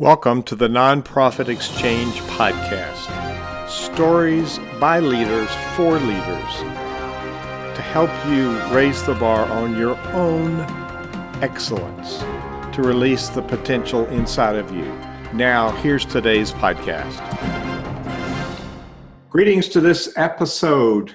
Welcome to the Nonprofit Exchange Podcast. Stories by leaders for leaders to help you raise the bar on your own excellence, to release the potential inside of you. Now, here's today's podcast. Greetings to this episode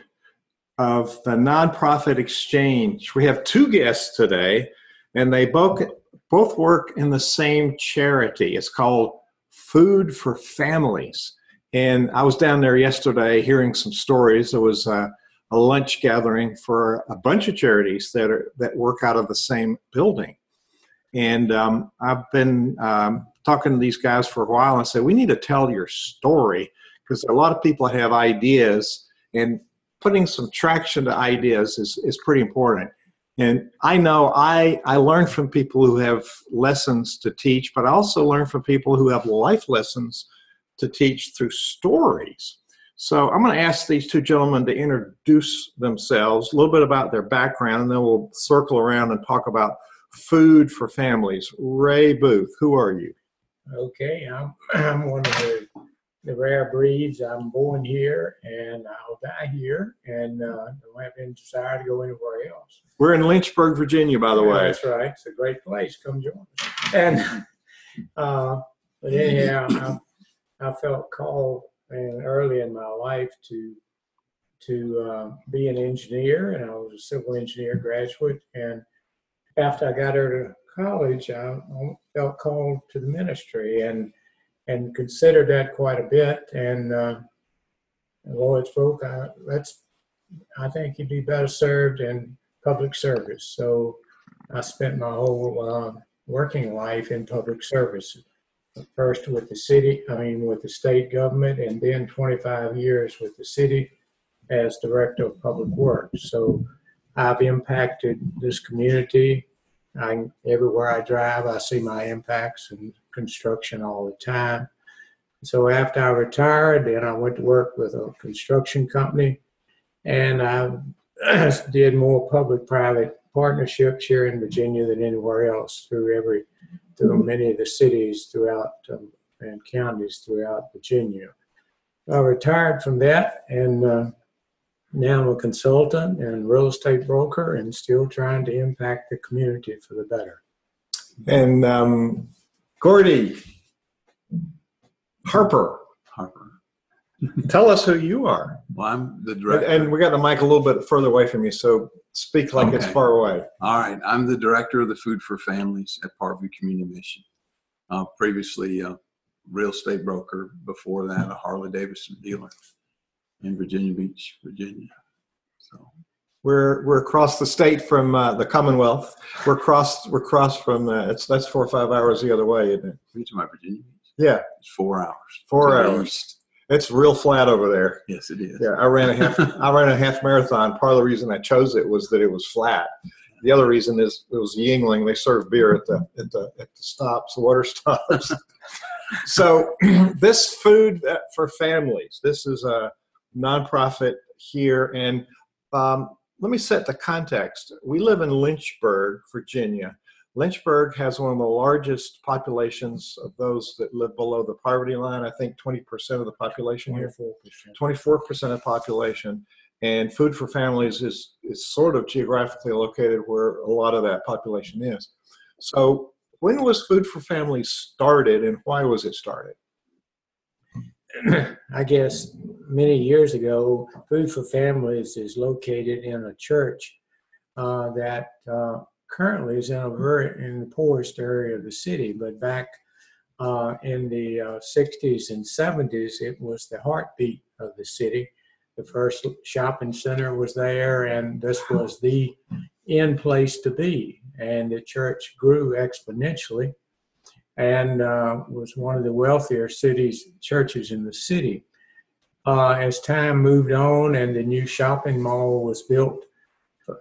of the Nonprofit Exchange. We have two guests today, and they both both work in the same charity. It's called Food for Families. And I was down there yesterday hearing some stories. There was a, a lunch gathering for a bunch of charities that are that work out of the same building. And um, I've been um, talking to these guys for a while and said, we need to tell your story because a lot of people have ideas and putting some traction to ideas is, is pretty important. And I know I, I learn from people who have lessons to teach, but I also learn from people who have life lessons to teach through stories. So I'm going to ask these two gentlemen to introduce themselves, a little bit about their background, and then we'll circle around and talk about food for families. Ray Booth, who are you? Okay, I'm, I'm one of the the rare breeds. I'm born here and I'll die here and uh, don't have any desire to go anywhere else. We're in Lynchburg, Virginia, by the Yeah, way. That's right. It's a great place. Come join us. And uh, but anyhow, I, I felt called and early in my life to to uh, be an engineer, and I was a civil engineer graduate. And after I got out of college, I felt called to the ministry and and considered that quite a bit. And uh, spoke, I, let's, I think you'd be better served in public service. So I spent my whole uh, working life in public service. First with the city, I mean, with the state government, and then 25 years with the city as director of public works. So I've impacted this community. I, everywhere I drive, I see my impacts and construction all the time. So after I retired, then I went to work with a construction company, and I did more public-private partnerships here in Virginia than anywhere else through every through many of the cities throughout um, and counties throughout Virginia. I retired from that, and uh, now I'm a consultant and real estate broker, and still trying to impact the community for the better. And um, Gordy Harper, Harper. tell us who you are. Well, I'm the director. and we got the mic a little bit further away from you, so speak like it's far away. All right, I'm the director of the Food for Families at Parkview Community Mission. Uh, previously, a real estate broker. Before that, a Harley Davidson dealer in Virginia Beach, Virginia. So, We're we're across the state from uh, the Commonwealth. We're across we're across from uh, it's that's four or five hours the other way, isn't it? reach my Virginia Beach. Yeah, It's four hours. Four hours. it's real flat over there. Yes, it is. Yeah, I ran a half I ran a half marathon. Part of the reason I chose it was that it was flat. The other reason is it was Yuengling. They serve beer at the at the at the stops, the water stops. so this food for families. This is a nonprofit here, and um, let me set the context. We live in Lynchburg, Virginia. Lynchburg has one of the largest populations of those that live below the poverty line. I think 20% of the population here. 24%. 24% of the population. And Food for Families is, is sort of geographically located where a lot of that population is. So, when was Food for Families started and why was it started? I guess many years ago, Food for Families is located in a church uh, that uh, currently is in a very in the poorest area of the city. But back uh, in the uh, 60s and 70s, it was the heartbeat of the city. The first shopping center was there, and this was the in place to be. And the church grew exponentially and uh, was one of the wealthier cities churches in the city. Uh, as time moved on and the new shopping mall was built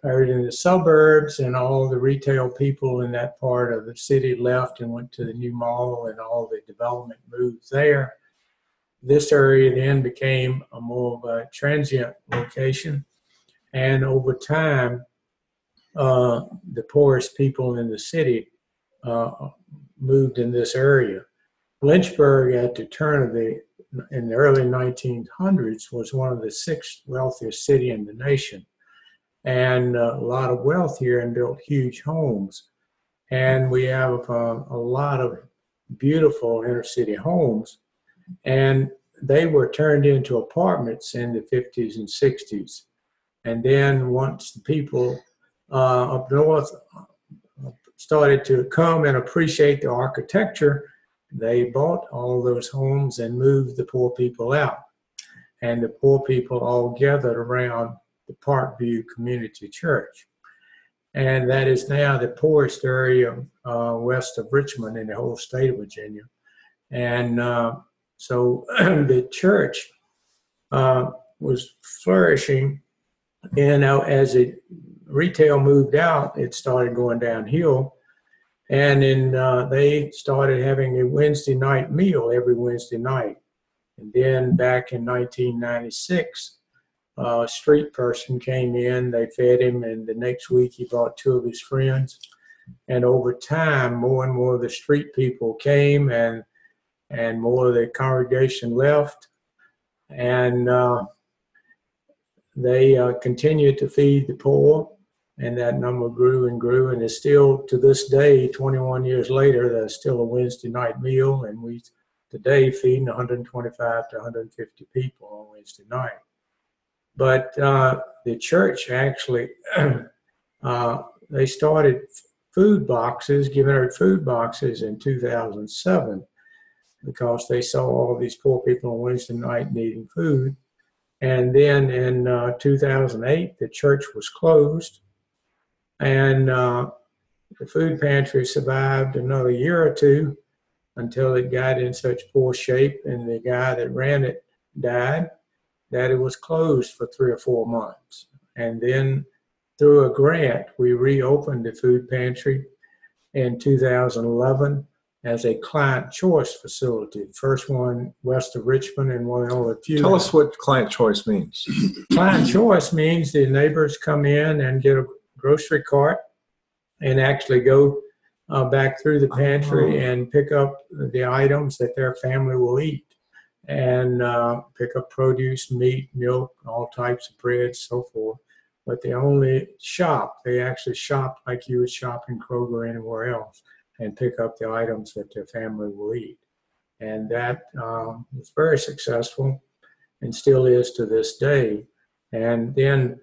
out in the suburbs, and all the retail people in that part of the city left and went to the new mall, and all the development moved there. This area then became a more of a transient location, and over time, uh, the poorest people in the city uh, moved in this area. Lynchburg at the turn of the in the early 1900s was one of the sixth wealthiest city in the nation, and uh, a lot of wealth here and built huge homes. And we have uh, a lot of beautiful inner city homes, and they were turned into apartments in the 50s and 60s. And then once the people uh, up north started to come and appreciate the architecture, they bought all those homes and moved the poor people out. And the poor people all gathered around the Parkview Community Church. And that is now the poorest area uh, west of Richmond in the whole state of Virginia. And uh, so the church uh, was flourishing. And as it retail moved out, it started going downhill. And then uh, they started having a Wednesday night meal every Wednesday night. And then back in 1996, uh, a street person came in, they fed him, and the next week he brought two of his friends. And over time, more and more of the street people came, and and more of the congregation left, and uh, they uh, continued to feed the poor, and that number grew and grew, and is still to this day, 21 years later, there's still a Wednesday night meal, and we today feeding 125 to 150 people on Wednesday night. But uh, the church actually, uh, they started food boxes, giving out food boxes in 2007 because they saw all these poor people on Wednesday night needing food. And then in uh, 2008, the church was closed, and uh, the food pantry survived another year or two until it got in such poor shape, and the guy that ran it died, that it was closed for three or four months. And then through a grant, we reopened the food pantry in 2011 as a client choice facility. First one west of Richmond and one of the few. Tell us what client choice means. Client choice means the neighbors come in and get a grocery cart and actually go uh, back through the pantry Oh. and pick up the items that their family will eat and uh, pick up produce, meat, milk, all types of bread, so forth. But they only shop. They actually shop like you would shop in Kroger or anywhere else and pick up the items that their family will eat. And that um, was very successful and still is to this day. And then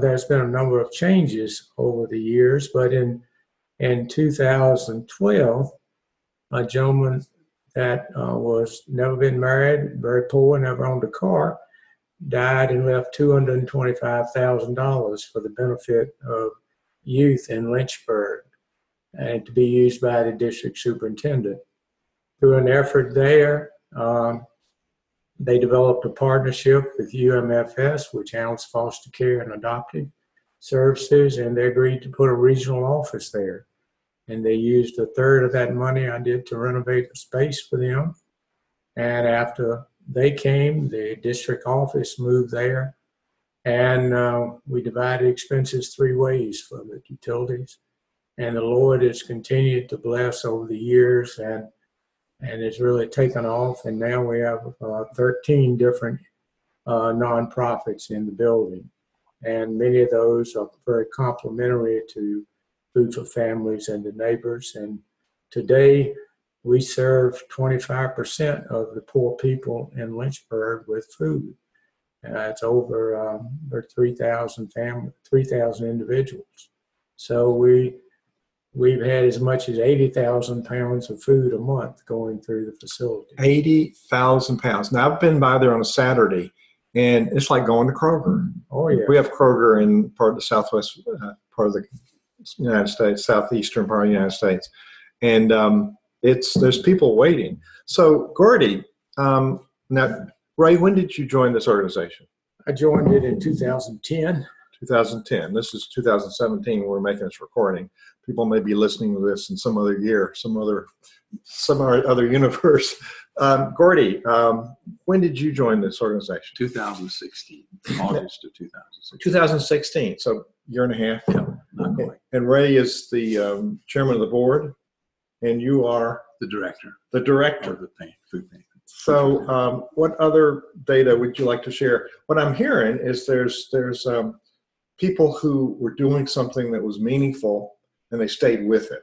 there's been a number of changes over the years, but in in 2012, a gentleman that uh, was never been married, very poor, never owned a car, died and left $225,000 for the benefit of youth in Lynchburg and to be used by the district superintendent. Through an effort there, um, they developed a partnership with UMFS, which handles foster care and adoptive services, and they agreed to put a regional office there. And they used a third of that money I did to renovate the space for them. And after they came, the district office moved there, and uh, we divided expenses three ways for the utilities. And the Lord has continued to bless over the years, and and it's really taken off. And now we have uh, 13 different uh, nonprofits in the building, and many of those are very complementary to Food for Families and the neighbors. And today, we serve 25% of the poor people in Lynchburg with food. Uh, it's over um, over 3,000 family, 3,000 individuals. So we we've had as much as 80,000 pounds of food a month going through the facility. 80,000 pounds. Now, I've been by there on a Saturday, and it's like going to Kroger. Oh yeah, We have Kroger in part of the southwest uh, part of the United States, southeastern part of the United States, and um, it's there's people waiting. So, Gordy, um, now Ray, when did you join this organization? I joined it in 2010. 2010. This is 2017. We're making this recording. People may be listening to this in some other year, some other, some other universe. Um, Gordy, um, when did you join this organization? 2016, August of 2016. 2016. So year and a half. Yeah, not quite. And Ray is the um, chairman of the board, and you are the director the director. of the food pantry. So, um, what other data would you like to share? What I'm hearing is there's there's um, people who were doing something that was meaningful and they stayed with it.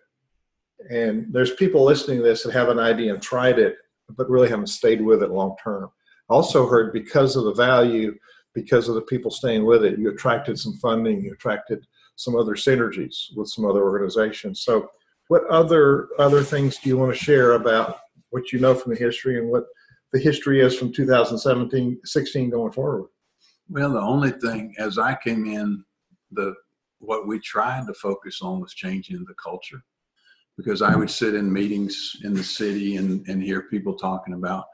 And there's people listening to this that have an idea and tried it, but really haven't stayed with it long term. Also heard because of the value, because of the people staying with it, you attracted some funding, you attracted some other synergies with some other organizations. So, what other other things do you want to share about what you know from the history and what the history is from 2017 16 going forward? Well, the only thing as I came in, the what we tried to focus on was changing the culture, because I would sit in meetings in the city and and hear people talking about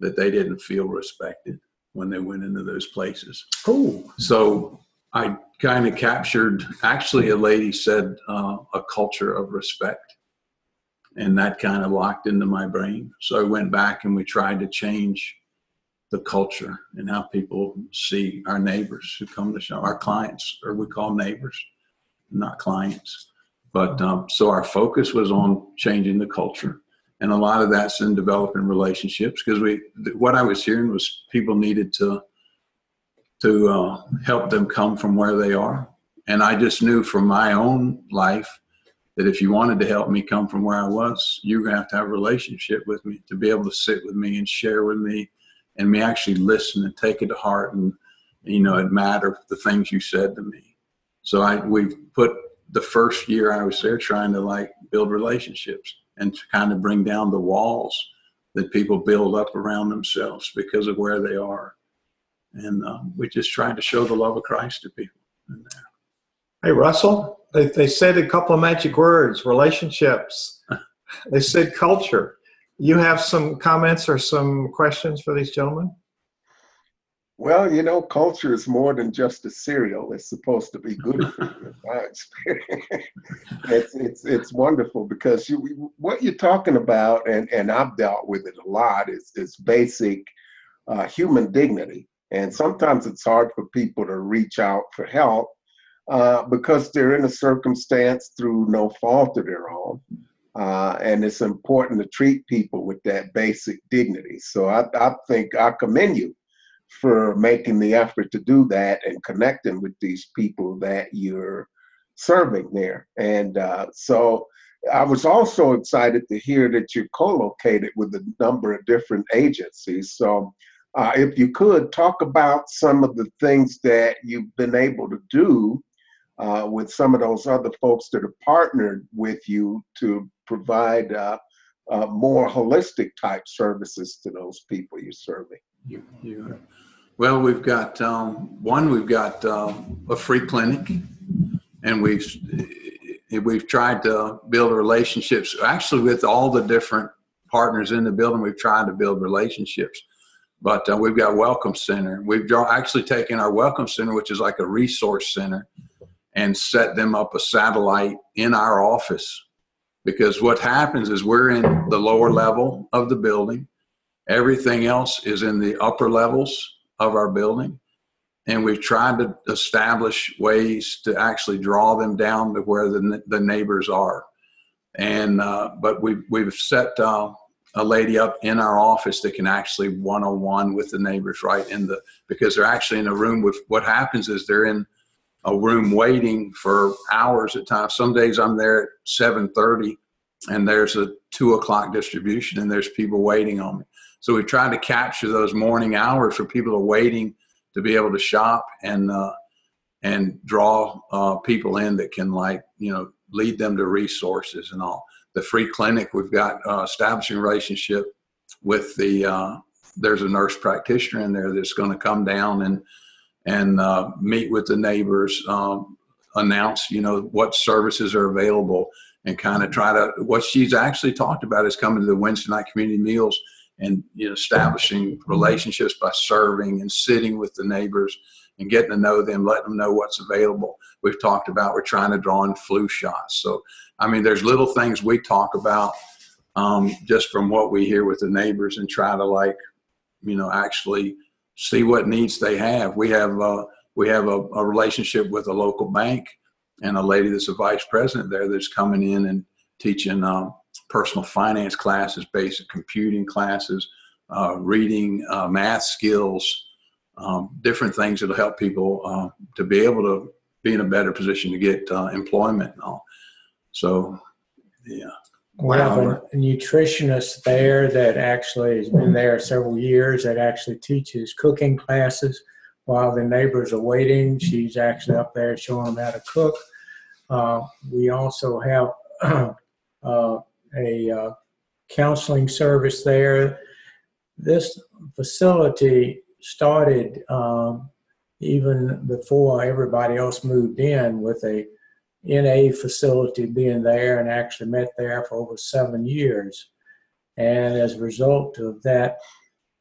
that they didn't feel respected when they went into those places. Cool. So I kind of captured. Actually, a lady said uh, a culture of respect, and that kind of locked into my brain. So I went back and we tried to change the culture and how people see our neighbors who come to shop, our clients, or we call neighbors, not clients. But um, so our focus was on changing the culture, and a lot of that's in developing relationships because we. What I was hearing was people needed to to uh, help them come from where they are, and I just knew from my own life that if you wanted to help me come from where I was, you're gonna have to have a relationship with me to be able to sit with me and share with me and me actually listen and take it to heart and you know it matter the things you said to me so i we put the first year i was there trying to like build relationships and to kind of bring down the walls that people build up around themselves because of where they are and um, we just tried to show the love of christ to people in there. Hey, Russell, they, they said a couple of magic words relationships. they said culture. You have some comments or some questions for these gentlemen? Well, you know, culture is more than just a cereal. It's supposed to be good for you, in my experience. it's, it's, it's wonderful because you, what you're talking about, and, and I've dealt with it a lot, is, is basic uh, human dignity. And sometimes it's hard for people to reach out for help uh, because they're in a circumstance through no fault of their own. Uh, and it's important to treat people with that basic dignity. So I, I think I commend you for making the effort to do that and connecting with these people that you're serving there. And uh, so I was also excited to hear that you're co-located with a number of different agencies. So uh, if you could talk about some of the things that you've been able to do uh, with some of those other folks that have partnered with you to provide uh, uh, more holistic type services to those people you're serving. You, well, we've got um, one. We've got um, a free clinic, and we've we've tried to build relationships. Actually, with all the different partners in the building, we've tried to build relationships. But uh, we've got Welcome Center. We've actually taken our Welcome Center, which is like a resource center, and set them up a satellite in our office because what happens is we're in the lower level of the building. Everything else is in the upper levels of our building. And we've tried to establish ways to actually draw them down to where the, the neighbors are. And uh, but we've, we've set uh, a lady up in our office that can actually one-on-one with the neighbors right in the because they're actually in a room with what happens is they're in a room waiting for hours at times. Some days I'm there at 7:30, and there's a two o'clock distribution, and there's people waiting on me. So we tried to capture those morning hours for people are waiting to be able to shop and uh, and draw uh, people in that can like you know lead them to resources and all. The free clinic we've got uh, establishing relationship with the uh, there's a nurse practitioner in there that's going to come down and and uh, meet with the neighbors, um, announce, you know, what services are available, and kind of try to. What she's actually talked about is coming to the Wednesday night community meals and you know, establishing relationships by serving and sitting with the neighbors and getting to know them, letting them know what's available. We've talked about we're trying to draw in flu shots. So, I mean, there's little things we talk about um, just from what we hear with the neighbors and try to like, you know, actually see what needs they have. We have uh, we have a, a, relationship with a local bank and a lady that's a vice president there that's coming in and teaching uh, personal finance classes, basic computing classes, uh, reading, uh, math skills, um, different things that'll help people uh, to be able to be in a better position to get uh, employment and all. So, yeah. We have a nutritionist there that actually has been there several years that actually teaches cooking classes while the neighbors are waiting. She's actually up there showing them how to cook. Uh, we also have uh, a uh, counseling service there. This facility started um, even before everybody else moved in with a NA facility being there and actually met there for over seven years. And as a result of that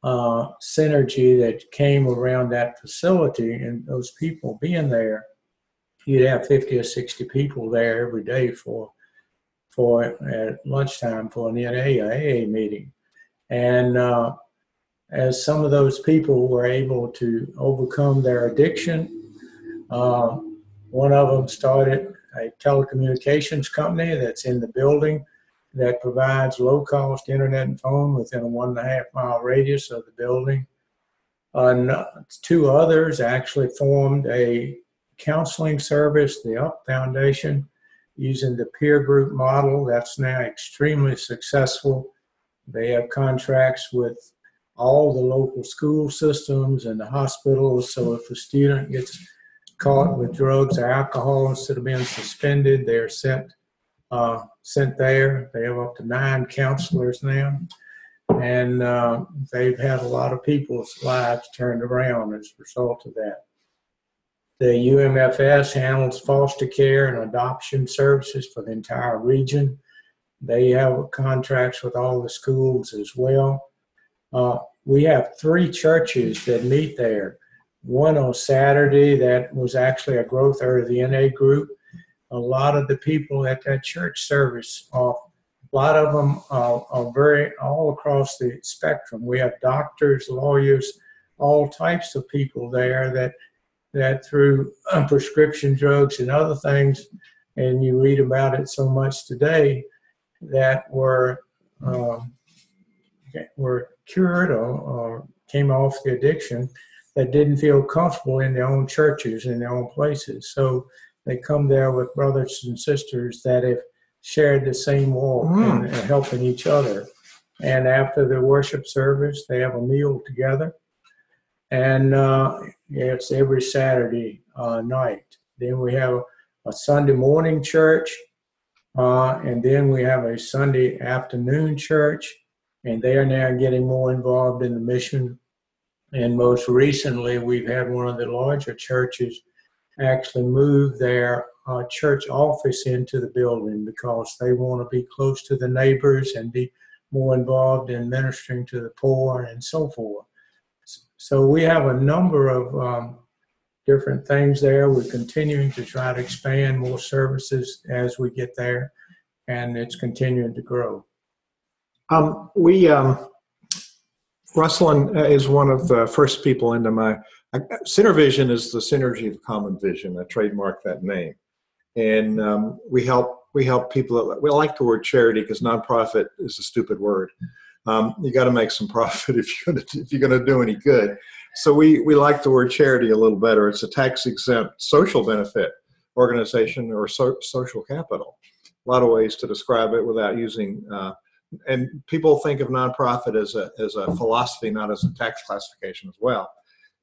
uh, synergy that came around that facility and those people being there, you'd have 50 or 60 people there every day for for at lunchtime for an NA AA meeting. And uh, as some of those people were able to overcome their addiction, uh, one of them started a telecommunications company that's in the building that provides low cost internet and phone within a one and a half mile radius of the building. Uh, and two others actually formed a counseling service, the UP Foundation, using the peer group model. That's now extremely successful. They have contracts with all the local school systems and the hospitals. So if a student gets caught with drugs or alcohol, instead of being suspended, they're sent uh, sent there. They have up to nine counselors now, and uh, they've had a lot of people's lives turned around as a result of that. The UMFS handles foster care and adoption services for the entire region. They have contracts with all the schools as well. Uh, we have three churches that meet there. One on Saturday that was actually a growth area of the NA group. A lot of the people at that church service, uh, a lot of them are, are very all across the spectrum. We have doctors, lawyers, all types of people there that that through uh, prescription drugs and other things, and you read about it so much today, that were um, were cured or, or came off the addiction that didn't feel comfortable in their own churches in their own places. So they come there with brothers and sisters that have shared the same walk mm. and, and helping each other. And after the worship service, they have a meal together. And uh, it's every Saturday uh, night. Then we have a Sunday morning church. Uh, and then we have a Sunday afternoon church. And they are now getting more involved in the mission and most recently, we've had one of the larger churches actually move their uh, church office into the building because they want to be close to the neighbors and be more involved in ministering to the poor and so forth. So we have a number of um, different things there. We're continuing to try to expand more services as we get there, and it's continuing to grow. Um, we um, Russell uh, is one of the first people into my uh, Synervision is the synergy of common vision. I trademarked that name, and um, we help we help people. We like the word charity because nonprofit is a stupid word. Um, you got to make some profit if you're gonna, if you're going to do any good. So we we like the word charity a little better. It's a tax exempt social benefit organization or so, social capital. A lot of ways to describe it without using uh, and people think of nonprofit as a as a philosophy, not as a tax classification as well.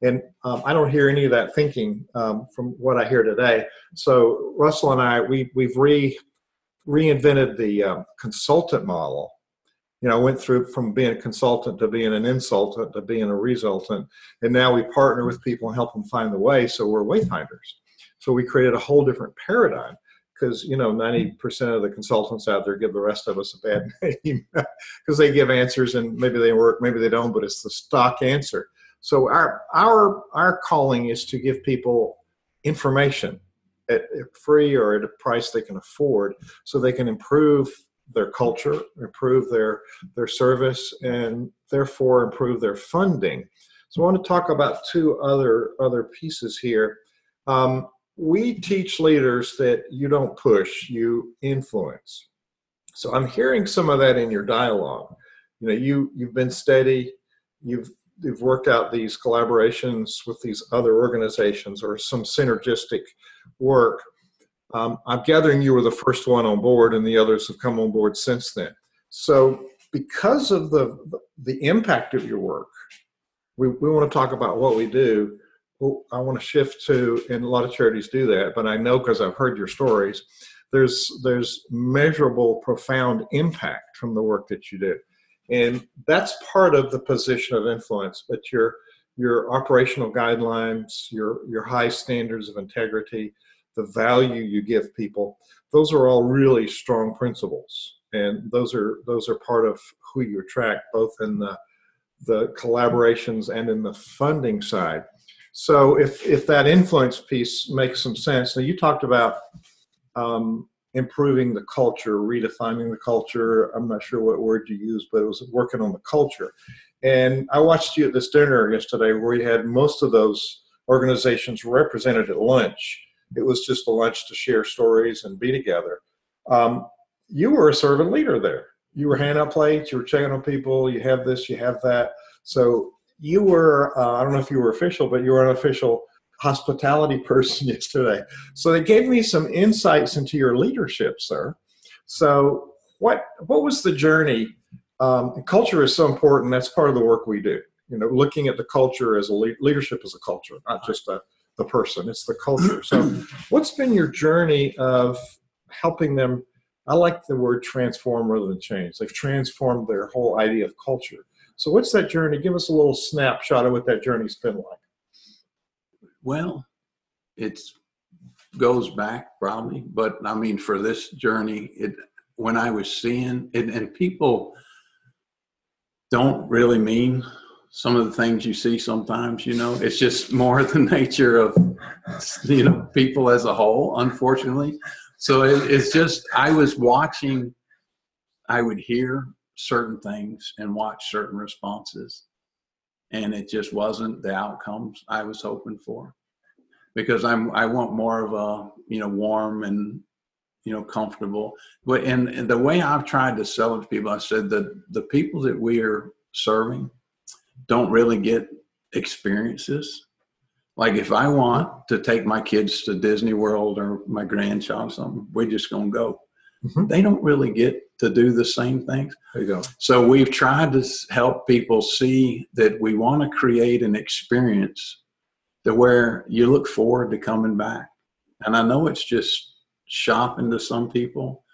And um, I don't hear any of that thinking um, from what I hear today. So Russell and I, we we've re reinvented the um, consultant model. You know, went through from being a consultant to being an insultant to being a resultant, and now we partner with people and help them find the way. So we're wayfinders. So we created a whole different paradigm because you know 90% of the consultants out there give the rest of us a bad name because they give answers and maybe they work maybe they don't but it's the stock answer. So our our our calling is to give people information at, at free or at a price they can afford so they can improve their culture improve their their service and therefore improve their funding. So i want to talk about two other other pieces here. Um, we teach leaders that you don't push, you influence. So I'm hearing some of that in your dialogue. You know, you you've been steady. You've you've worked out these collaborations with these other organizations or some synergistic work. Um, I'm gathering you were the first one on board, and the others have come on board since then. So, because of the the impact of your work, we, we want to talk about what we do. Well, I want to shift to, and a lot of charities do that, but I know because I've heard your stories, there's there's measurable, profound impact from the work that you do, and that's part of the position of influence. But your your operational guidelines, your your high standards of integrity, the value you give people, those are all really strong principles, and those are those are part of who you attract, both in the the collaborations and in the funding side. So if if that influence piece makes some sense, now you talked about um, improving the culture, redefining the culture. I'm not sure what word you used, but it was working on the culture. And I watched you at this dinner yesterday where you had most of those organizations represented at lunch. It was just a lunch to share stories and be together. Um, you were a servant leader there. You were handing out plates, you were checking on people, you have this, you have that. So you were, uh, I don't know if you were official, but you were an official hospitality person yesterday. So they gave me some insights into your leadership, sir. So what what was the journey? Um, culture is so important. That's part of the work we do. You know, looking at the culture as a le- leadership as a culture, not just a, the person. It's the culture. So, what's been your journey of helping them? I like the word transform rather than change. They've transformed their whole idea of culture. So, what's that journey? Give us a little snapshot of what that journey's been like. Well, it goes back probably, but I mean, for this journey, it when I was seeing it, and people don't really mean some of the things you see sometimes. You know, it's just more the nature of you know people as a whole, unfortunately. So it, it's just I was watching. I would hear certain things and watch certain responses and it just wasn't the outcomes I was hoping for. Because I'm I want more of a you know warm and you know comfortable. But and, and the way I've tried to sell it to people, I said that the people that we are serving don't really get experiences. Like if I want to take my kids to Disney World or my grandchild something, we're just gonna go. Mm-hmm. They don't really get to do the same things. There you go. So we've tried to help people see that we want to create an experience to where you look forward to coming back. And I know it's just shopping to some people,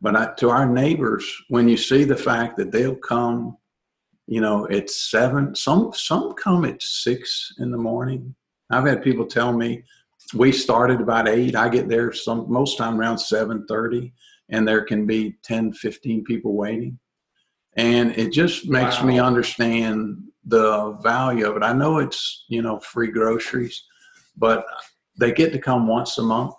but I, to our neighbors, when you see the fact that they'll come, you know, at seven, some some come at six in the morning. I've had people tell me we started about eight. I get there some most time around seven thirty and there can be 10, 15 people waiting. And it just makes wow. me understand the value of it. I know it's, you know, free groceries, but they get to come once a month.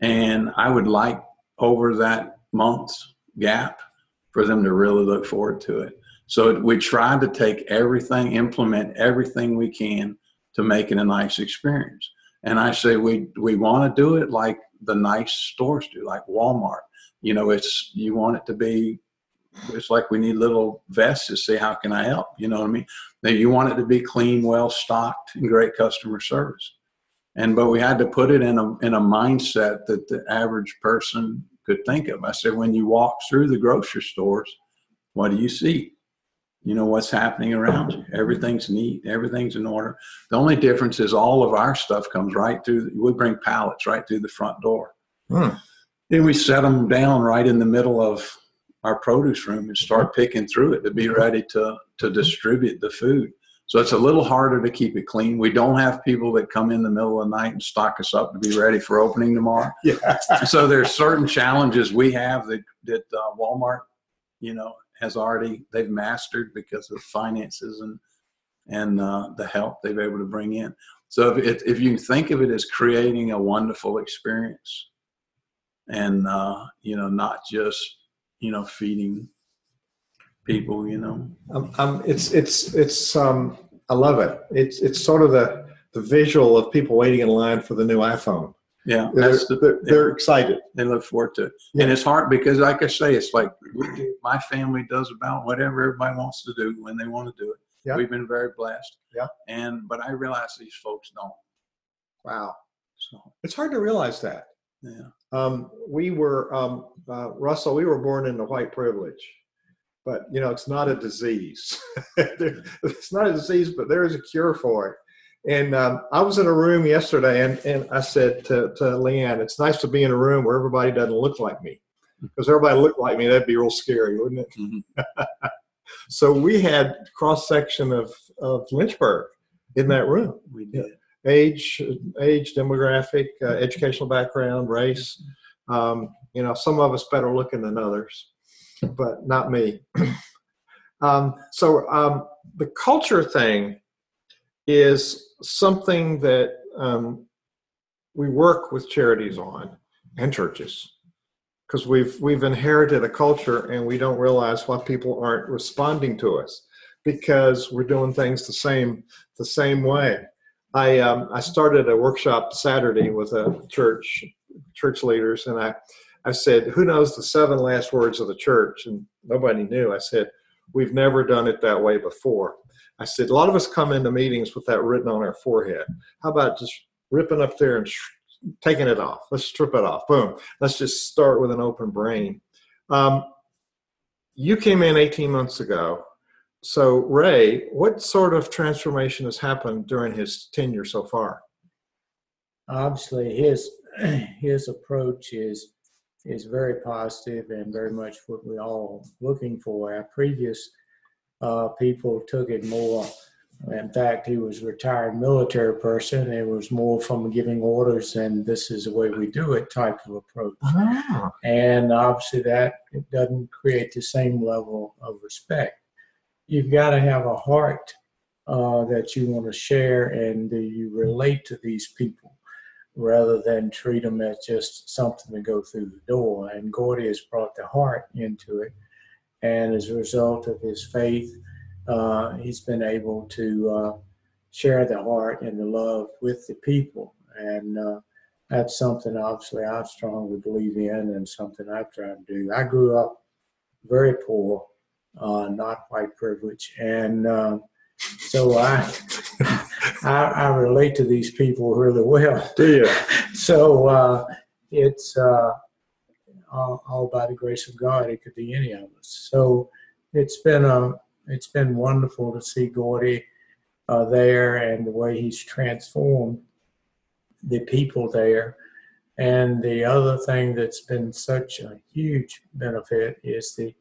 And I would like over that month's gap for them to really look forward to it. So we try to take everything, implement everything we can to make it a nice experience. And I say we we want to do it like the nice stores do, like Walmart. You know, it's you want it to be. It's like we need little vests to say, "How can I help?" You know what I mean? Now you want it to be clean, well stocked, and great customer service. And but we had to put it in a in a mindset that the average person could think of. I said, when you walk through the grocery stores, what do you see? You know what's happening around you. Everything's neat. Everything's in order. The only difference is all of our stuff comes right through. We bring pallets right through the front door. Hmm. Then we set them down right in the middle of our produce room and start picking through it to be ready to to distribute the food. So it's a little harder to keep it clean. We don't have people that come in the middle of the night and stock us up to be ready for opening tomorrow. Yeah. so there's certain challenges we have that that uh, Walmart, you know, has already they've mastered because of finances and and uh, the help they've able to bring in. So if, if you think of it as creating a wonderful experience, and uh, you know, not just you know feeding people, you know. Um, um, it's it's it's um, I love it. It's it's sort of the the visual of people waiting in line for the new iPhone. Yeah, They're, that's the, they're, they're excited. they look forward to it. Yeah. And it's hard because, like I say, it's like do, my family does about whatever everybody wants to do when they want to do it. Yeah. We've been very blessed. Yeah. And but I realize these folks don't. Wow. So It's hard to realize that. yeah. Um, we were, um, uh, Russell, we were born into white privilege, but you know, it's not a disease. It's not a disease, but there is a cure for it. And um, I was in a room yesterday and, and I said to, to Leanne, it's nice to be in a room where everybody doesn't look like me. Because everybody looked like me, that'd be real scary, wouldn't it? Mhm. so we had cross section of, of Lynchburg in that room We did. age, age, demographic, uh, educational background, race. Um, you know, some of us better looking than others, but not me. um, so um, the culture thing is something that um, we work with charities on and churches because we've we've inherited a culture and we don't realize why people aren't responding to us because we're doing things the same the same way. I um, I started a workshop Saturday with a church church leaders, and I I said, "Who knows the seven last words of the church?" And nobody knew. I said, "We've never done it that way before." I said, "A lot of us come into meetings with that written on our forehead. How about just ripping up there and sh- taking it off? Let's strip it off. Boom. Let's just start with an open brain." Um, you came in 18 months ago. So, Ray, what sort of transformation has happened during his tenure so far? obviously his his approach is is very positive and very much what we're all looking for. Our previous uh, people took it more. In fact, he was a retired military person. It was more from giving orders and this is the way we do it type of approach. Ah, And obviously, that it doesn't create the same level of respect. You've got to have a heart uh, that you want to share and that you relate to these people rather than treat them as just something to go through the door. And Gordy has brought the heart into it. And as a result of his faith, uh, he's been able to uh, share the heart and the love with the people. And uh, that's something obviously I strongly believe in and something I've tried to do. I grew up very poor, uh, not white privilege, and um, so I, I I relate to these people really well. do you? So uh, it's uh, all, all by the grace of God. It could be any of us. So it's been a it's been wonderful to see Gordy uh, there and the way he's transformed the people there. And the other thing that's been such a huge benefit is the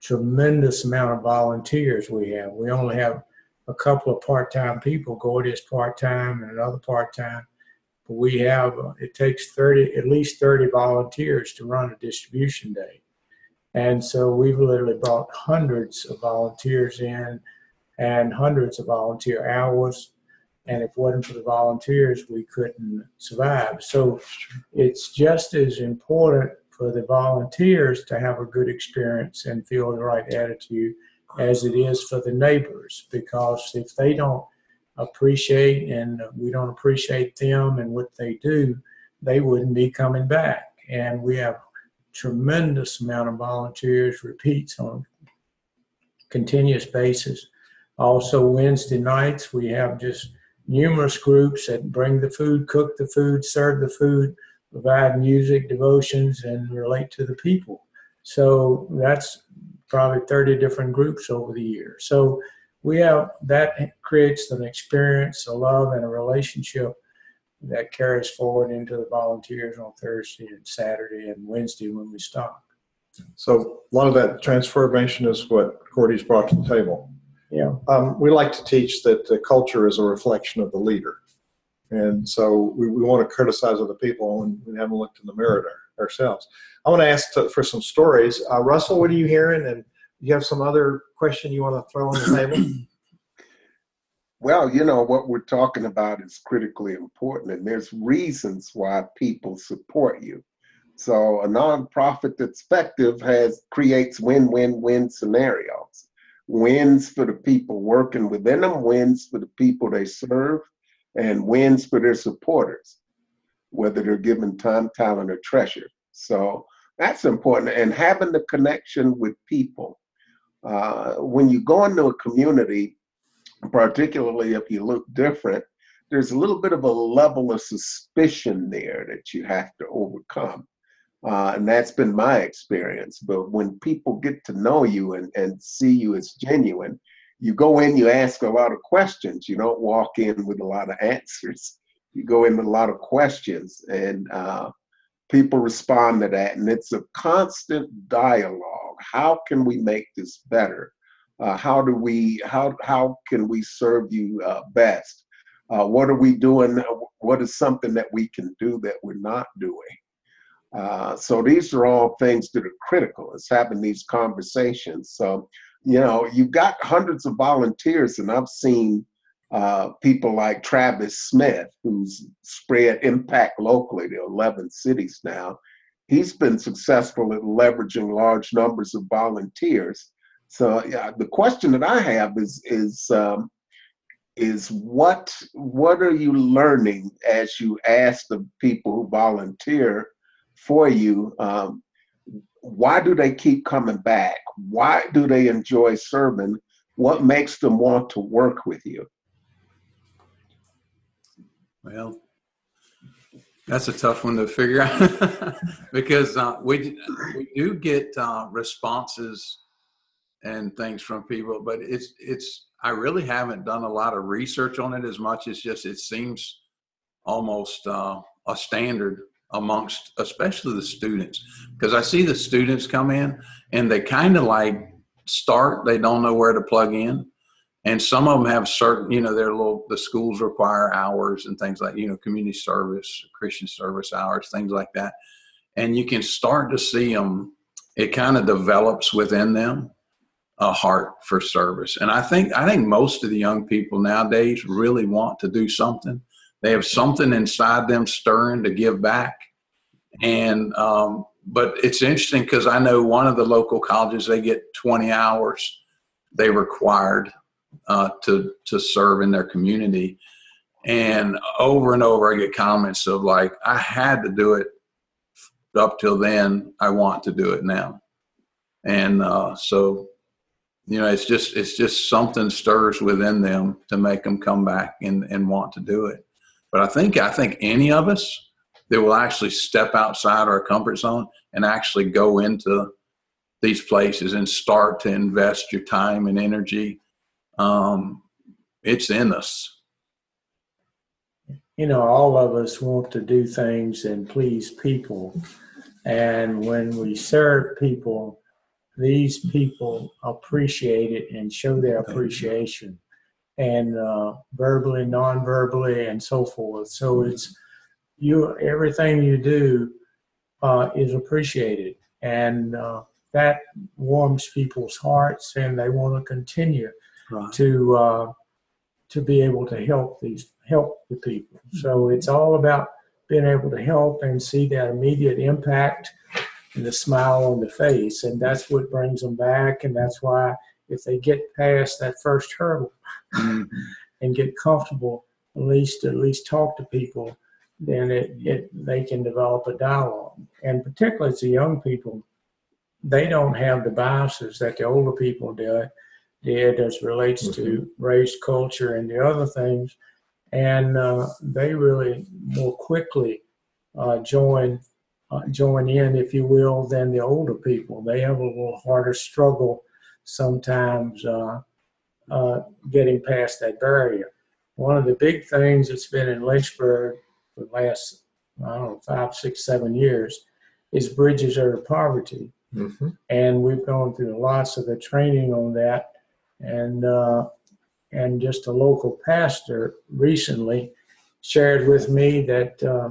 tremendous amount of volunteers we have. We only have a couple of part-time people. Gordy is part-time and another part-time. We have, uh, it takes 30, at least 30 volunteers to run a distribution day. And so we've literally brought hundreds of volunteers in and hundreds of volunteer hours. And if it wasn't for the volunteers, we couldn't survive. So it's just as important for the volunteers to have a good experience and feel the right attitude as it is for the neighbors. Because if they don't appreciate and we don't appreciate them and what they do, they wouldn't be coming back. And we have tremendous amount of volunteers, repeats on continuous basis. Also Wednesday nights, we have just numerous groups that bring the food, cook the food, serve the food, provide music, devotions, and relate to the people. So that's probably 30 different groups over the year. So we have that creates an experience, a love, and a relationship that carries forward into the volunteers on Thursday and Saturday and Wednesday when we stop. So a lot of that transformation is what Gordy's brought to the table. Yeah. Um, we like to teach that the culture is a reflection of the leader. And so we, we want to criticize other people and we haven't looked in the mirror ourselves. I want to ask to, for some stories. Uh, Russell, what are you hearing? And you have some other question you want to throw on the table? Well, you know, what we're talking about is critically important, and there's reasons why people support you. So a nonprofit that's effective has creates win-win-win scenarios. Wins for the people working within them, wins for the people they serve, and wins for their supporters. whether they're given time, talent, or treasure. So that's important. And having the connection with people. Uh, when you go into a community, particularly if you look different, there's a little bit of a level of suspicion there that you have to overcome. Uh, and that's been my experience. But when people get to know you and, and see you as genuine, you go in, you ask a lot of questions. You don't walk in with a lot of answers. You go in with a lot of questions, and uh, people respond to that. And it's a constant dialogue. How can we make this better? Uh, how do we? How how can we serve you uh, best? Uh, what are we doing? What is something that we can do that we're not doing? Uh, so these are all things that are critical. It's having these conversations. So, you know, you've got hundreds of volunteers, and I've seen uh, people like Travis Smith, who's spread impact locally to 11 cities now. He's been successful at leveraging large numbers of volunteers. So, yeah, the question that I have is is um, is what what are you learning as you ask the people who volunteer for you. Um, why do they keep coming back? Why do they enjoy serving? What makes them want to work with you? Well, that's a tough one to figure out. Because uh, we we do get uh, responses and things from people, but it's it's I really haven't done a lot of research on it as much. It's just it seems almost uh, a standard amongst especially the students. Because I see the students come in and they kind of like start they don't know where to plug in and some of them have certain you know their little the schools require hours and things like you know community service christian service hours things like that. And you can start to see them it kind of develops within them a heart for service. And i think i think most of the young people nowadays really want to do something. They have something inside them stirring to give back. And, um, but it's interesting because I know one of the local colleges, they get 20 hours they required uh, to, to serve in their community. And over and over, I get comments of like, I had to do it up till then. I want to do it now. And uh, so, you know, it's just it's just something stirs within them to make them come back and, and want to do it. But I think I think any of us that will actually step outside our comfort zone and actually go into these places and start to invest your time and energy, um, it's in us. You know, all of us want to do things and please people. And when we serve people, these people appreciate it and show their appreciation and uh, verbally, non-verbally, and so forth. So it's you. Everything you do uh, is appreciated, and uh, that warms people's hearts, and they want to continue Right. to uh, to be able to help these help the people. So it's all about being able to help and see that immediate impact and the smile on the face, and that's what brings them back, and that's why if they get past that first hurdle Mhm. and get comfortable, at least at least talk to people, then it, it they can develop a dialogue. And particularly as the young people, they don't have the biases that the older people did, did as relates to race, culture, and the other things. And uh, they really more quickly uh, join uh, join in, if you will, than the older people. They have a little harder struggle sometimes uh, uh, getting past that barrier. One of the big things that's been in Lynchburg for the last, I don't know, five, six, seven years is Bridges of Poverty. Mhm. And we've gone through lots of the training on that. And, uh, and just a local pastor recently shared with me that uh,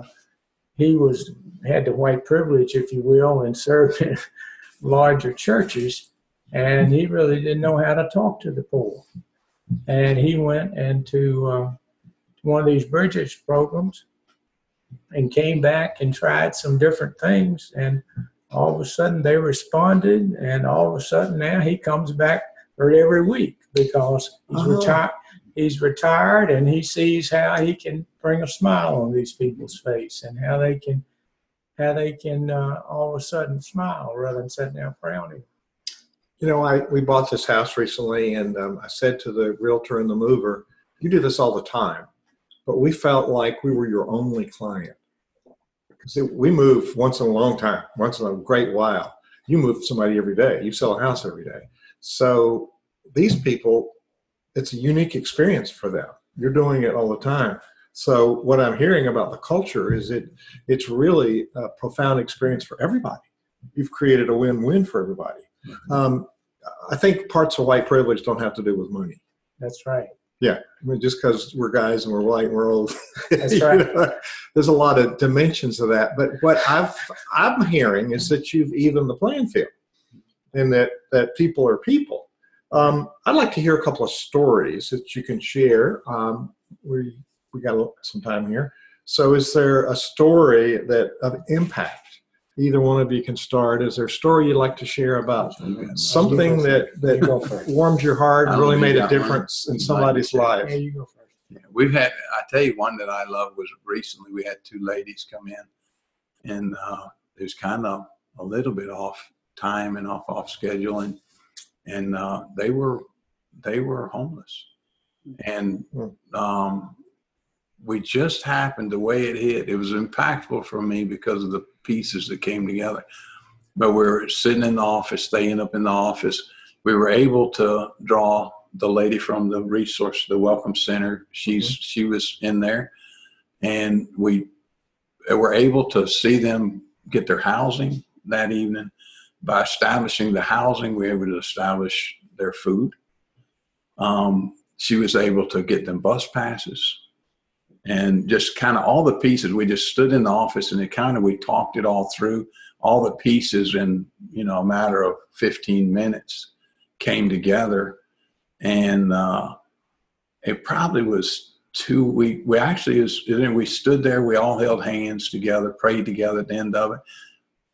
he was had the white privilege, if you will, and served in larger churches and he really didn't know how to talk to the poor. And he went into uh, one of these Bridges programs and came back and tried some different things. And all of a sudden they responded, and all of a sudden now he comes back every week because he's Oh. retired. he's retired and he sees how he can bring a smile on these people's face and how they can how they can uh, all of a sudden smile rather than sitting there frowning. You know, I we bought this house recently, and um, I said to the realtor and the mover, "You do this all the time," but we felt like we were your only client because we move once in a long time, once in a great while. You move somebody every day. You sell a house every day. So these people, it's a unique experience for them. You're doing it all the time. So what I'm hearing about the culture is it it's really a profound experience for everybody. You've created a win-win for everybody. Um, I think parts of white privilege don't have to do with money. That's right. Yeah, I mean, just because we're guys and we're white and we're old, That's you right. know, there's a lot of dimensions of that. But what I've I'm hearing is that you've evened the playing field, and that that people are people. Um, I'd like to hear a couple of stories that you can share. Um, we we got a little- some time here. So, is there a story that of impact? Either one of you can start. Is there a story you'd like to share about something that that go warmed your heart, and really made a got one. difference in somebody's life? Yeah, you go first. Yeah, we've had. I tell you, one that I love was recently. We had two ladies come in, and uh, it was kind of a little bit off time and off off schedule, and and uh, they were they were homeless, and um, we just happened the way it hit. It was impactful for me because of the pieces that came together. But we were sitting in the office, staying up in the office. We were able to draw the lady from the resource, the Welcome Center. She's she was in there, and we were able to see them get their housing that evening. By establishing the housing, we were able to establish their food. Um, she was able to get them bus passes and just kind of all the pieces. We just stood in the office and it kind of we talked it all through. All the pieces in you know a matter of 15 minutes came together, and uh, it probably was two week. We actually was we stood there. We all held hands together, prayed together at the end of it,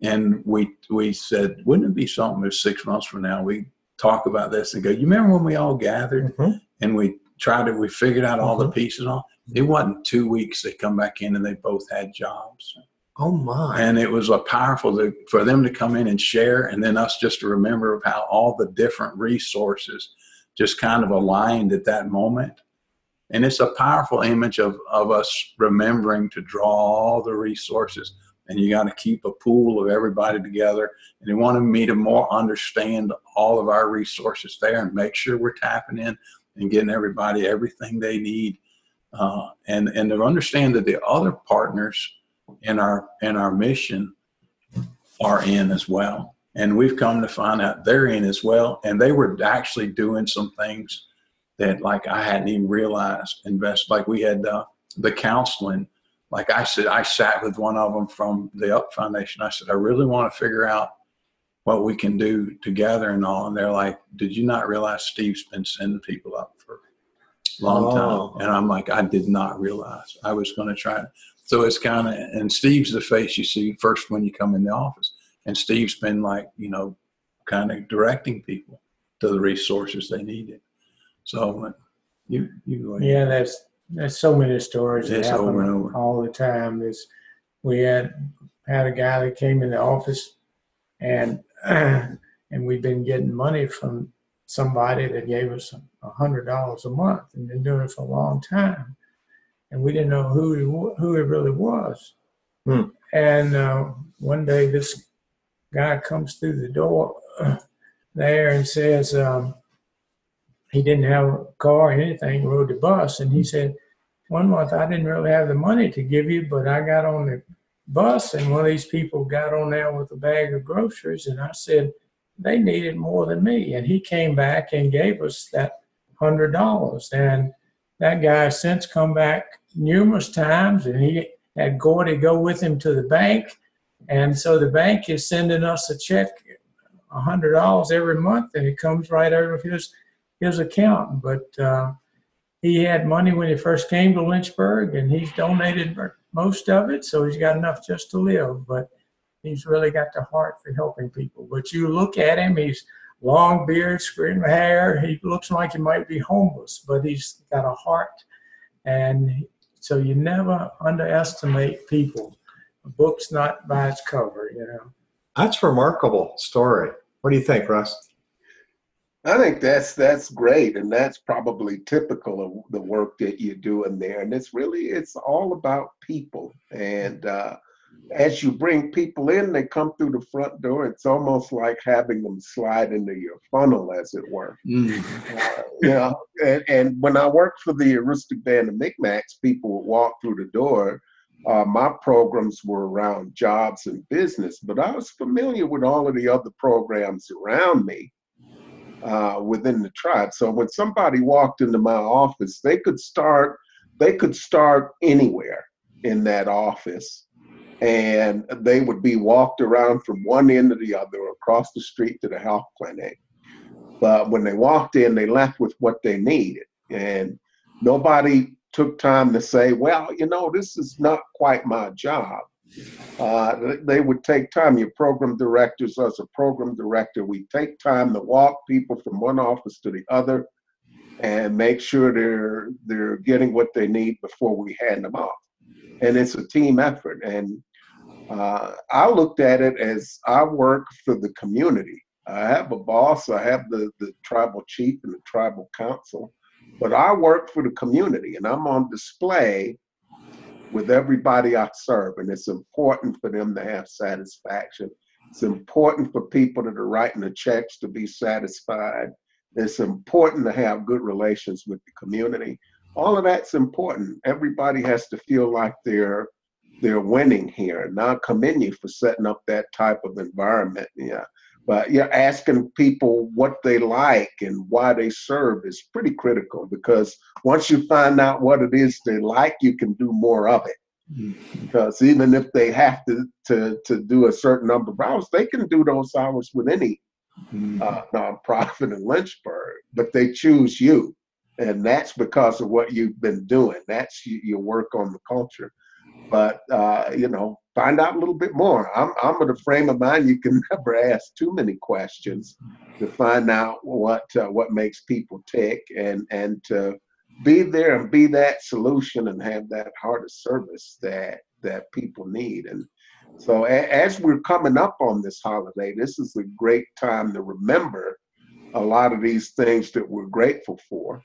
and we we said, wouldn't it be something if six months from now we talk about this and go, you remember when we all gathered Mhm. and we tried to we figured out all the Mhm. pieces and all. It wasn't two weeks they come back in and they both had jobs. Oh my! And it was a powerful to, for them to come in and share, and then us just to remember of how all the different resources just kind of aligned at that moment. And it's a powerful image of, of us remembering to draw all the resources. And you got to keep a pool of everybody together. And they wanted me to more understand all of our resources there and make sure we're tapping in and getting everybody everything they need. Uh, and, and to understand that the other partners in our in our mission are in as well and we've come to find out they're in as well and they were actually doing some things that like i hadn't even realized invest like we had uh, the counseling like i said i sat with one of them from the up foundation i said i really want to figure out what we can do together and all and they're like did you not realize steve's been sending people up for a long Oh. time and i'm like i did not realize i was going to try so it's kind of, and Steve's the face you see first when you come in the office. And Steve's been like, you know, kind of directing people to the resources they needed. So you, you, Yeah, there's there's so many stories that It's happen over and over. all the time. There's we had had a guy that came in the office, and and we've been getting money from somebody that gave us a hundred dollars a month and been doing it for a long time, and we didn't know who he, wa- who it really was. Hmm. And uh, one day, this guy comes through the door there and says. Um, he didn't have a car or anything, rode the bus, and he mm-hmm. said, one month I didn't really have the money to give you, but I got on the bus and one of these people got on there with a bag of groceries and I said, they needed more than me. And he came back and gave us that hundred dollars. And that guy has since come back numerous times and he had Gordy go with him to the bank. And so the bank is sending us a check, a hundred dollars every month, and it comes right over his his account. But uh, he had money when he first came to Lynchburg, and he's donated most of it, so he's got enough just to live. But he's really got the heart for helping people. But you look at him; he's long beard, screaming hair. He looks like he might be homeless, but he's got a heart. And so you never underestimate people. A book's not by its cover, you know. That's a remarkable story. What do you think, Russ? I think that's that's great, and that's probably typical of the work that you're doing there. And it's really it's all about people. And uh, as you bring people in, they come through the front door. It's almost like having them slide into your funnel, as it were. Mm. Uh, you know, and, and when I worked for the Aroostook Band of Micmacs, people would walk through the door. Uh, my programs were around jobs and business, but I was familiar with all of the other programs around me uh, within the tribe. So when somebody walked into my office, they could start they could start anywhere in that office, and they would be walked around from one end to the other, across the street to the health clinic. But when they walked in, they left with what they needed, and nobody took time to say, "Well, you know, this is not quite my job." Uh, they would take time. Your program directors, as a program director, we take time to walk people from one office to the other and make sure they're they're getting what they need before we hand them off. And it's a team effort. And uh, I looked at it as I work for the community. I have a boss. I have the the tribal chief and the tribal council, but I work for the community, and I'm on display with everybody I serve. And it's important for them to have satisfaction. It's important for people that are writing the checks to be satisfied. It's important to have good relations with the community. All of that's important. Everybody has to feel like they're they're winning here. And I commend you for setting up that type of environment. Yeah. But yeah, asking people what they like and why they serve is pretty critical because once you find out what it is they like, you can do more of it. Because even if they have to, to to do a certain number of hours, they can do those hours with any uh, nonprofit in Lynchburg, but they choose you, and that's because of what you've been doing. That's your work on the culture. But uh, you know, find out a little bit more. I'm I'm in a frame of mind you can never ask too many questions to find out what uh, what makes people tick and and to be there and be that solution and have that heart of service that that people need. And so a, as we're coming up on this holiday, this is a great time to remember a lot of these things that we're grateful for.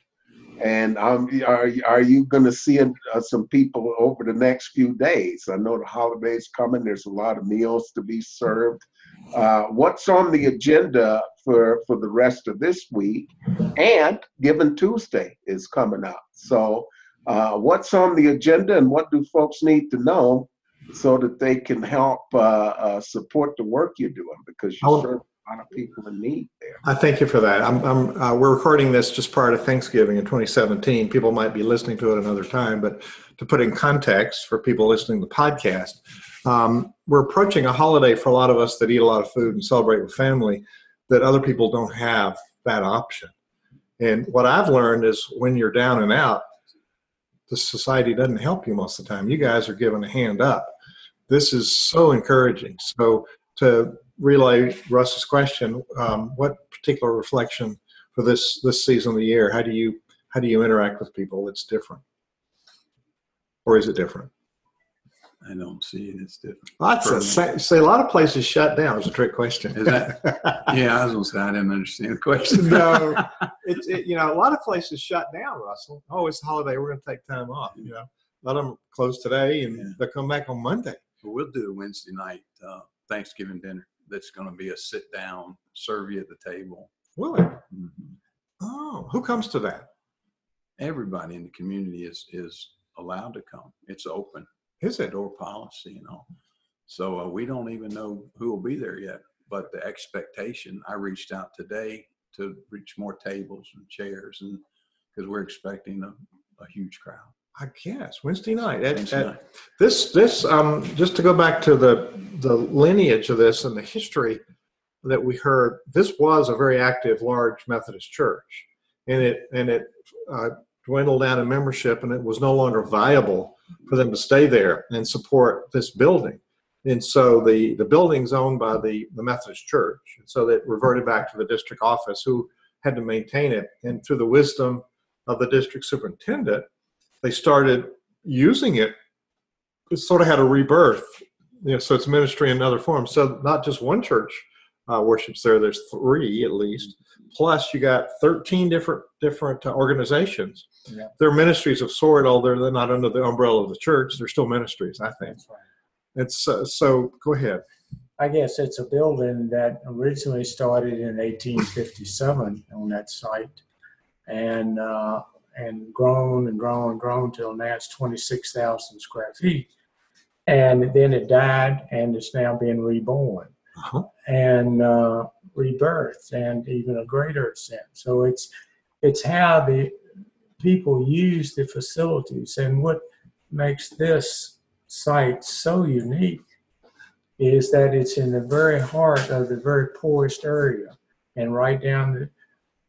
And um, are are you going to see uh, some people over the next few days? I know the holidays coming. There's a lot of meals to be served. Uh, what's on the agenda for for the rest of this week? And Giving Tuesday is coming up. So, uh, what's on the agenda, and what do folks need to know so that they can help uh, uh, support the work you're doing? Because you a lot of people in need there. I thank you for that. I'm, I'm, uh, we're recording this just prior to Thanksgiving in 2017. People might be listening to it another time, but to put in context for people listening to the podcast, um, we're approaching a holiday for a lot of us that eat a lot of food and celebrate with family that other people don't have that option. And what I've learned is when you're down and out, the society doesn't help you most of the time. You guys are giving a hand up. This is so encouraging. So to relay Russ's question, um, what particular reflection for this this season of the year? How do you how do you interact with people that's different, or is it different? I don't see it. It's different. Lots of say, say a lot of places shut down. It's a trick question. Is that- Yeah, I was gonna say I didn't understand the question. no, it's it, you know a lot of places shut down. Russell, oh, it's a holiday. We're going to take time off. You know, a lot of them close today and Yeah. they'll come back on Monday. We'll do a Wednesday night uh, Thanksgiving dinner. That's going to be a sit down, serve you at the table. Will it? Mhm. Oh, who comes to that? Everybody in the community is is allowed to come. It's open Is it? door policy and all. So uh, we don't even know who will be there yet. But the expectation, I reached out today to reach more tables and chairs, and because we're expecting a, a huge crowd. I guess Wednesday night. At, Wednesday at- night. This, this, um, just to go back to the the lineage of this and the history that we heard, this was a very active, large Methodist church, and it and it uh, dwindled down in membership, and it was no longer viable for them to stay there and support this building. And so the, the building's owned by the, the Methodist Church. And so that reverted back to the district office who had to maintain it. And through the wisdom of the district superintendent, they started using it. It sort of had a rebirth. You know, so it's ministry in another form. So not just one church uh, worships there. There's three at least. Plus, you got 13 different different uh, organizations. Yeah. They're ministries of sort, although they're not under the umbrella of the church. They're still ministries, I think. Right. It's uh, so. Go ahead. I guess it's a building that originally started in 1857 on that site, and uh, and grown and grown and grown till now it's 26,000 square feet, and then it died and it's now being reborn Uh-huh. and uh, rebirth and even a greater extent. So it's it's how the people use the facilities and what makes this site so unique is that it's in the very heart of the very poorest area. And right down the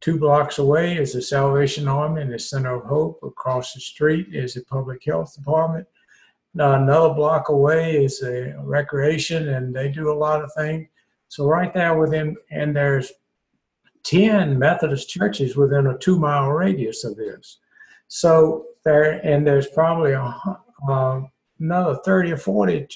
two blocks away is the Salvation Army and the Center of Hope. Across the street is the Public Health Department. Now, another block away is a recreation, and they do a lot of things. So right there within, and there's 10 Methodist churches within a two mile radius of this. So there, and there's probably a, uh, another 30 or 40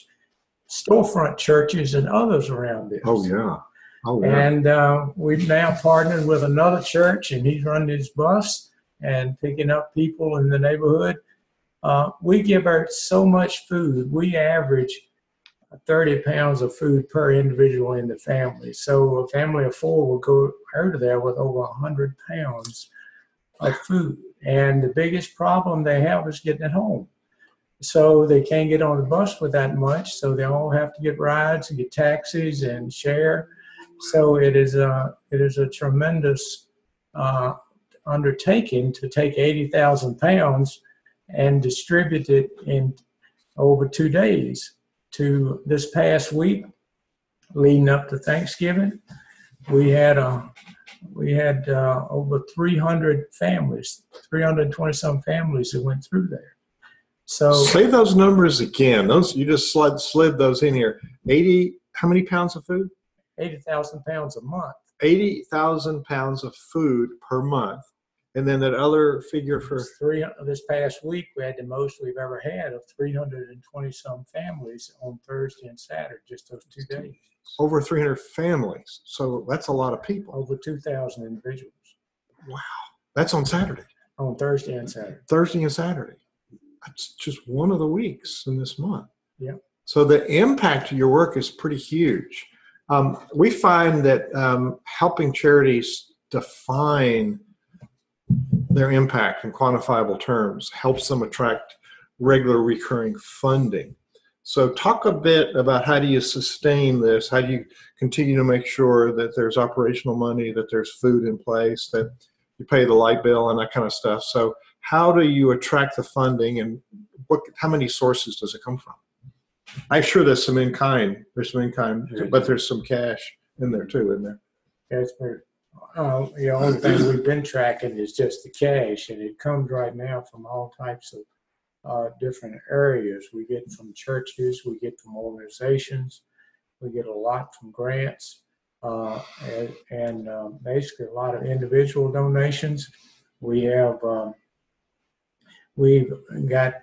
storefront churches and others around this. Oh yeah. Oh yeah. And uh, we've now partnered with another church, and he's running his bus and picking up people in the neighborhood. Uh, we give out so much food. We average 30 pounds of food per individual in the family. So a family of four will go out of there with over 100 pounds of food. And the biggest problem they have is getting it home. So they can't get on the bus with that much. So they all have to get rides and get taxis and share. So it is a it is a tremendous uh, undertaking to take 80,000 pounds and distribute it in over two days. To this past week, leading up to Thanksgiving, we had a we had uh, over 300 families, 320 some families that went through there. So Say those numbers again. Those you just slid slid those in here. Eighty. How many pounds of food? 80,000 pounds a month. Eighty thousand pounds of food per month, and then that other figure for three this past week we had the most we've ever had of 320 some families on Thursday and Saturday, just those two days. over three hundred families. So that's a lot of people. Over 2,000 individuals Wow. That's on Saturday, on Thursday and Saturday. Thursday, and Saturday. That's just one of the weeks in this month. Yeah. So the impact of your work is pretty huge. Um, we find that um, helping charities define their impact in quantifiable terms helps them attract regular recurring funding. So talk a bit about how do you sustain this? How do you continue to make sure that there's operational money, that there's food in place, that you pay the light bill and that kind of stuff. So how do you attract the funding and what how many sources does it come from? I'm sure there's some in kind. There's some in kind, but there's some cash in there too, isn't there? That's pretty. Uh, the only thing we've been tracking is just the cash, and it comes right now from all types of uh, different areas. We get from churches, we get from organizations, we get a lot from grants, uh, and, and um, basically a lot of individual donations. We have um, we've got uh,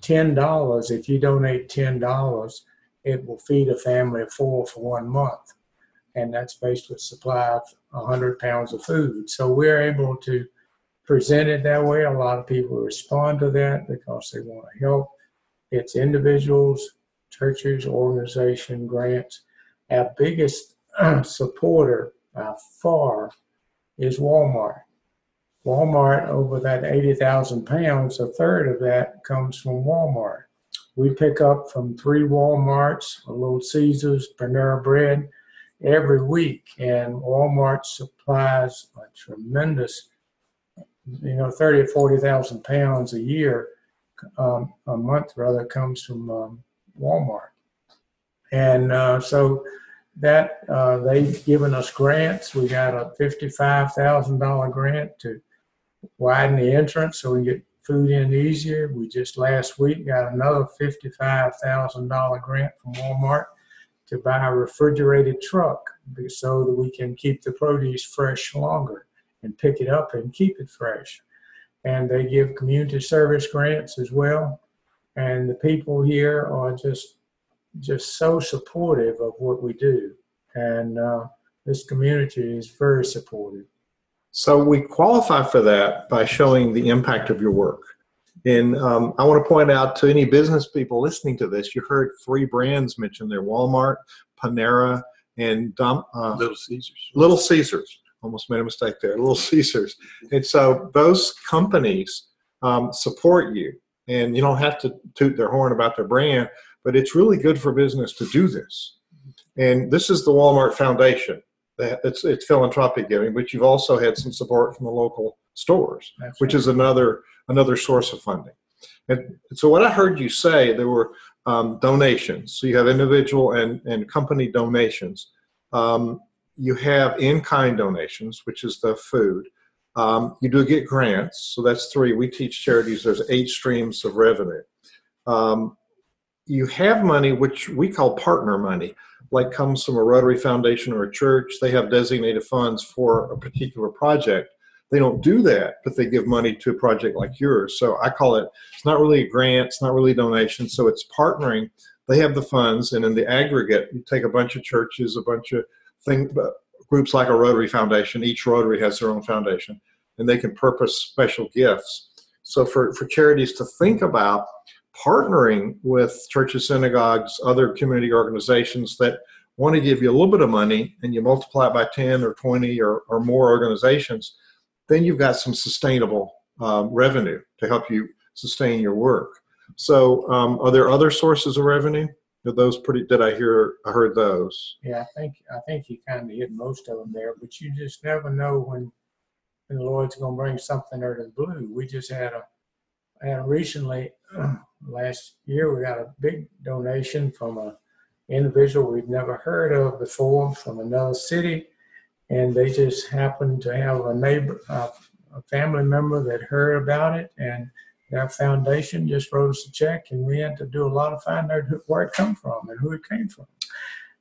ten dollars. If you donate ten dollars, it will feed a family of four for one month and that's basically supply of 100 pounds of food. So we're able to present it that way. A lot of people respond to that because they want to help. It's individuals, churches, organization, grants. Our biggest supporter by far is Walmart. Walmart, over that 80,000 pounds, a third of that comes from Walmart. We pick up from three Walmarts, a Little Caesars, Panera Bread, every week, and Walmart supplies a tremendous, you know, thirty or forty thousand pounds a year, um, a month rather, comes from um, Walmart, and uh, so that uh, they've given us grants. We got a fifty-five thousand dollar grant to widen the entrance so we can get food in easier. We just last week got another $55,000 grant from Walmart to buy a refrigerated truck so that we can keep the produce fresh longer and pick it up and keep it fresh. And they give community service grants as well. And the people here are just just so supportive of what we do. And uh, this community is very supportive. So we qualify for that by showing the impact of your work. And um, I want to point out to any business people listening to this, you heard three brands mentioned there: Walmart, Panera, and Dom, uh, Little Caesars. Little Caesars. Almost made a mistake there. Little Caesars. And so those companies um, support you, and you don't have to toot their horn about their brand, but it's really good for business to do this. And this is the Walmart Foundation. That it's it's philanthropic giving, but you've also had some support from the local stores, That's which right. is another another source of funding. And so what I heard you say, there were um, donations. So you have individual and, and company donations. Um, you have in-kind donations, which is the food. Um, you do get grants, so that's three. We teach charities. There's eight streams of revenue. Um, you have money, which we call partner money, like comes from a Rotary Foundation or a church. They have designated funds for a particular project. They don't do that, but they give money to a project like yours. So I call it, it's not really a grant, it's not really a donation. So it's partnering. They have the funds, and in the aggregate, you take a bunch of churches, a bunch of thing, uh, groups like a Rotary Foundation. Each Rotary has their own foundation, and they can purpose special gifts. So for, for charities to think about partnering with churches, synagogues, other community organizations that want to give you a little bit of money and you multiply it by 10 or 20 or, or more organizations, then you've got some sustainable um, revenue to help you sustain your work. So, um, are there other sources of revenue? Are those pretty? Did I hear? I heard those. Yeah, I think I think you kind of hit most of them there, but you just never know when, when the Lord's going to bring something out of the blue. We just had a had recently last year we got a big donation from a individual we've never heard of before from another city, and they just happened to have a neighbor, uh, a family member that heard about it, and their foundation just wrote us a check, and we had to do a lot of finding out where it come from and who it came from.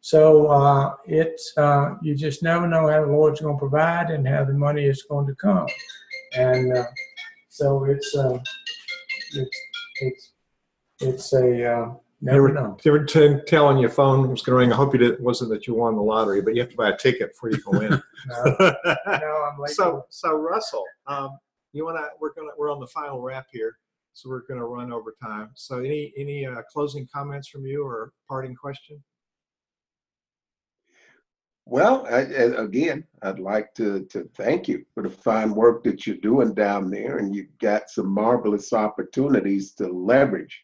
So uh, it's uh, you just never know how the Lord's going to provide and how the money is going to come, and uh, so it's uh, it's it's it's a uh, never know. they were t- telling your phone was going to ring. I hope you did. It wasn't that you won the lottery, but you have to buy a ticket before you go in. No, no, I'm late. so, so Russell, um, you want to? We're gonna. We're on the final wrap here, so we're going to run over time. So, any any uh, closing comments from you or parting question? Well, I, I- again, I'd like to, to thank you for the fine work that you're doing down there, and you've got some marvelous opportunities to leverage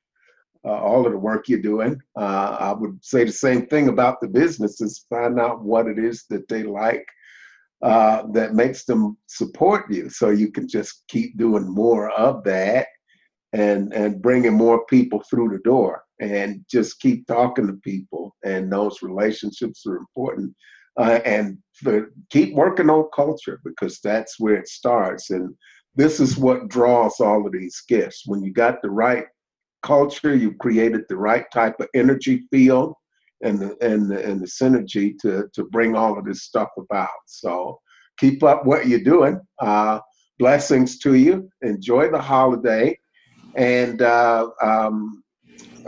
uh, all of the work you're doing. Uh, I would say the same thing about the businesses. Find out what it is that they like uh, that makes them support you, so you can just keep doing more of that, and and bringing more people through the door, and just keep talking to people. And those relationships are important uh, and for, keep working on culture because that's where it starts. And this is what draws all of these gifts. When you got the right culture, you created the right type of energy field and the and the, and the synergy to to bring all of this stuff about. So keep up what you're doing. Uh, blessings to you. Enjoy the holiday, and uh, um,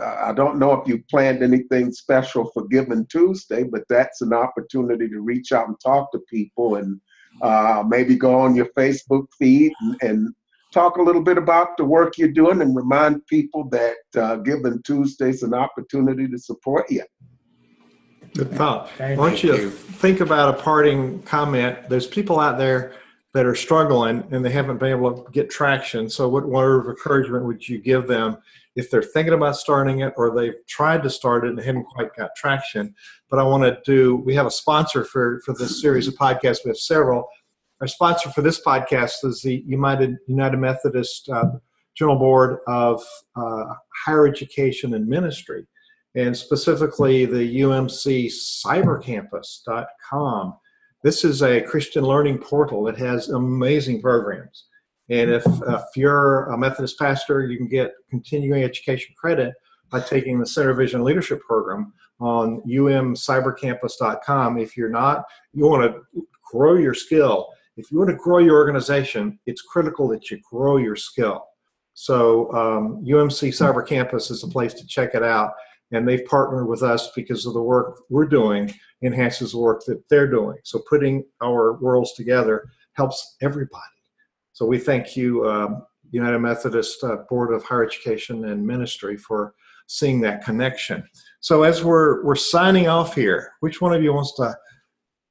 I don't know if you planned anything special for Giving Tuesday, but that's an opportunity to reach out and talk to people and uh, maybe go on your Facebook feed and, and talk a little bit about the work you're doing and remind people that uh, Giving Tuesday is an opportunity to support you. Good thought. Thank Why don't you. you think about a parting comment? There's people out there that are struggling and they haven't been able to get traction. So, what word of encouragement would you give them if they're thinking about starting it or they've tried to start it and haven't quite got traction? But I want to do. We have a sponsor for for this series of podcasts. We have several. Our sponsor for this podcast is the United United Methodist uh, General Board of uh, Higher Education and Ministry and specifically the UMC cybercampus.com. This is a Christian learning portal that has amazing programs. And if, if you're a Methodist pastor, you can get continuing education credit by taking the SynerVision Leadership Program on umcybercampus.com. If you're not, you want to grow your skill. If you want to grow your organization, it's critical that you grow your skill. So um, UMC Cyber Campus is a place to check it out. And they've partnered with us because of the work we're doing enhances the work that they're doing. So putting our worlds together helps everybody. So we thank you, um, United Methodist uh, Board of Higher Education and Ministry, for seeing that connection. So as we're we're signing off here, which one of you wants to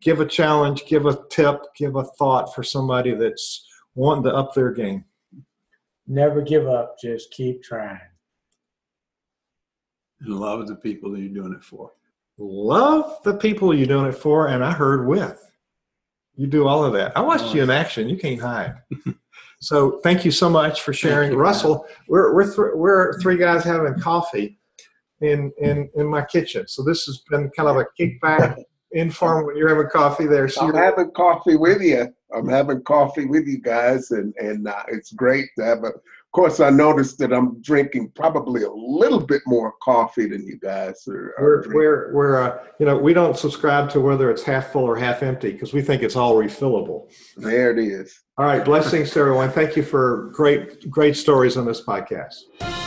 give a challenge, give a tip, give a thought for somebody that's wanting to up their game? Never give up. Just keep trying. And love the people that you're doing it for. Love the people you're doing it for, and I heard with. You do all of that. I watched you in action. You can't hide. so thank you so much for sharing, you, Russell. We're we're th- we're three guys having coffee in in in my kitchen. So this has been kind of a kickback, informal. You're having coffee there. So I'm you're- having coffee with you. I'm having coffee with you guys, and and uh, it's great to have a. Of course, I noticed that I'm drinking probably a little bit more coffee than you guys are. are we're drinking. we're we're uh, you know we don't subscribe to whether it's half full or half empty because we think it's all refillable. There it is. All right, blessings to everyone. Thank you for great great stories on this podcast.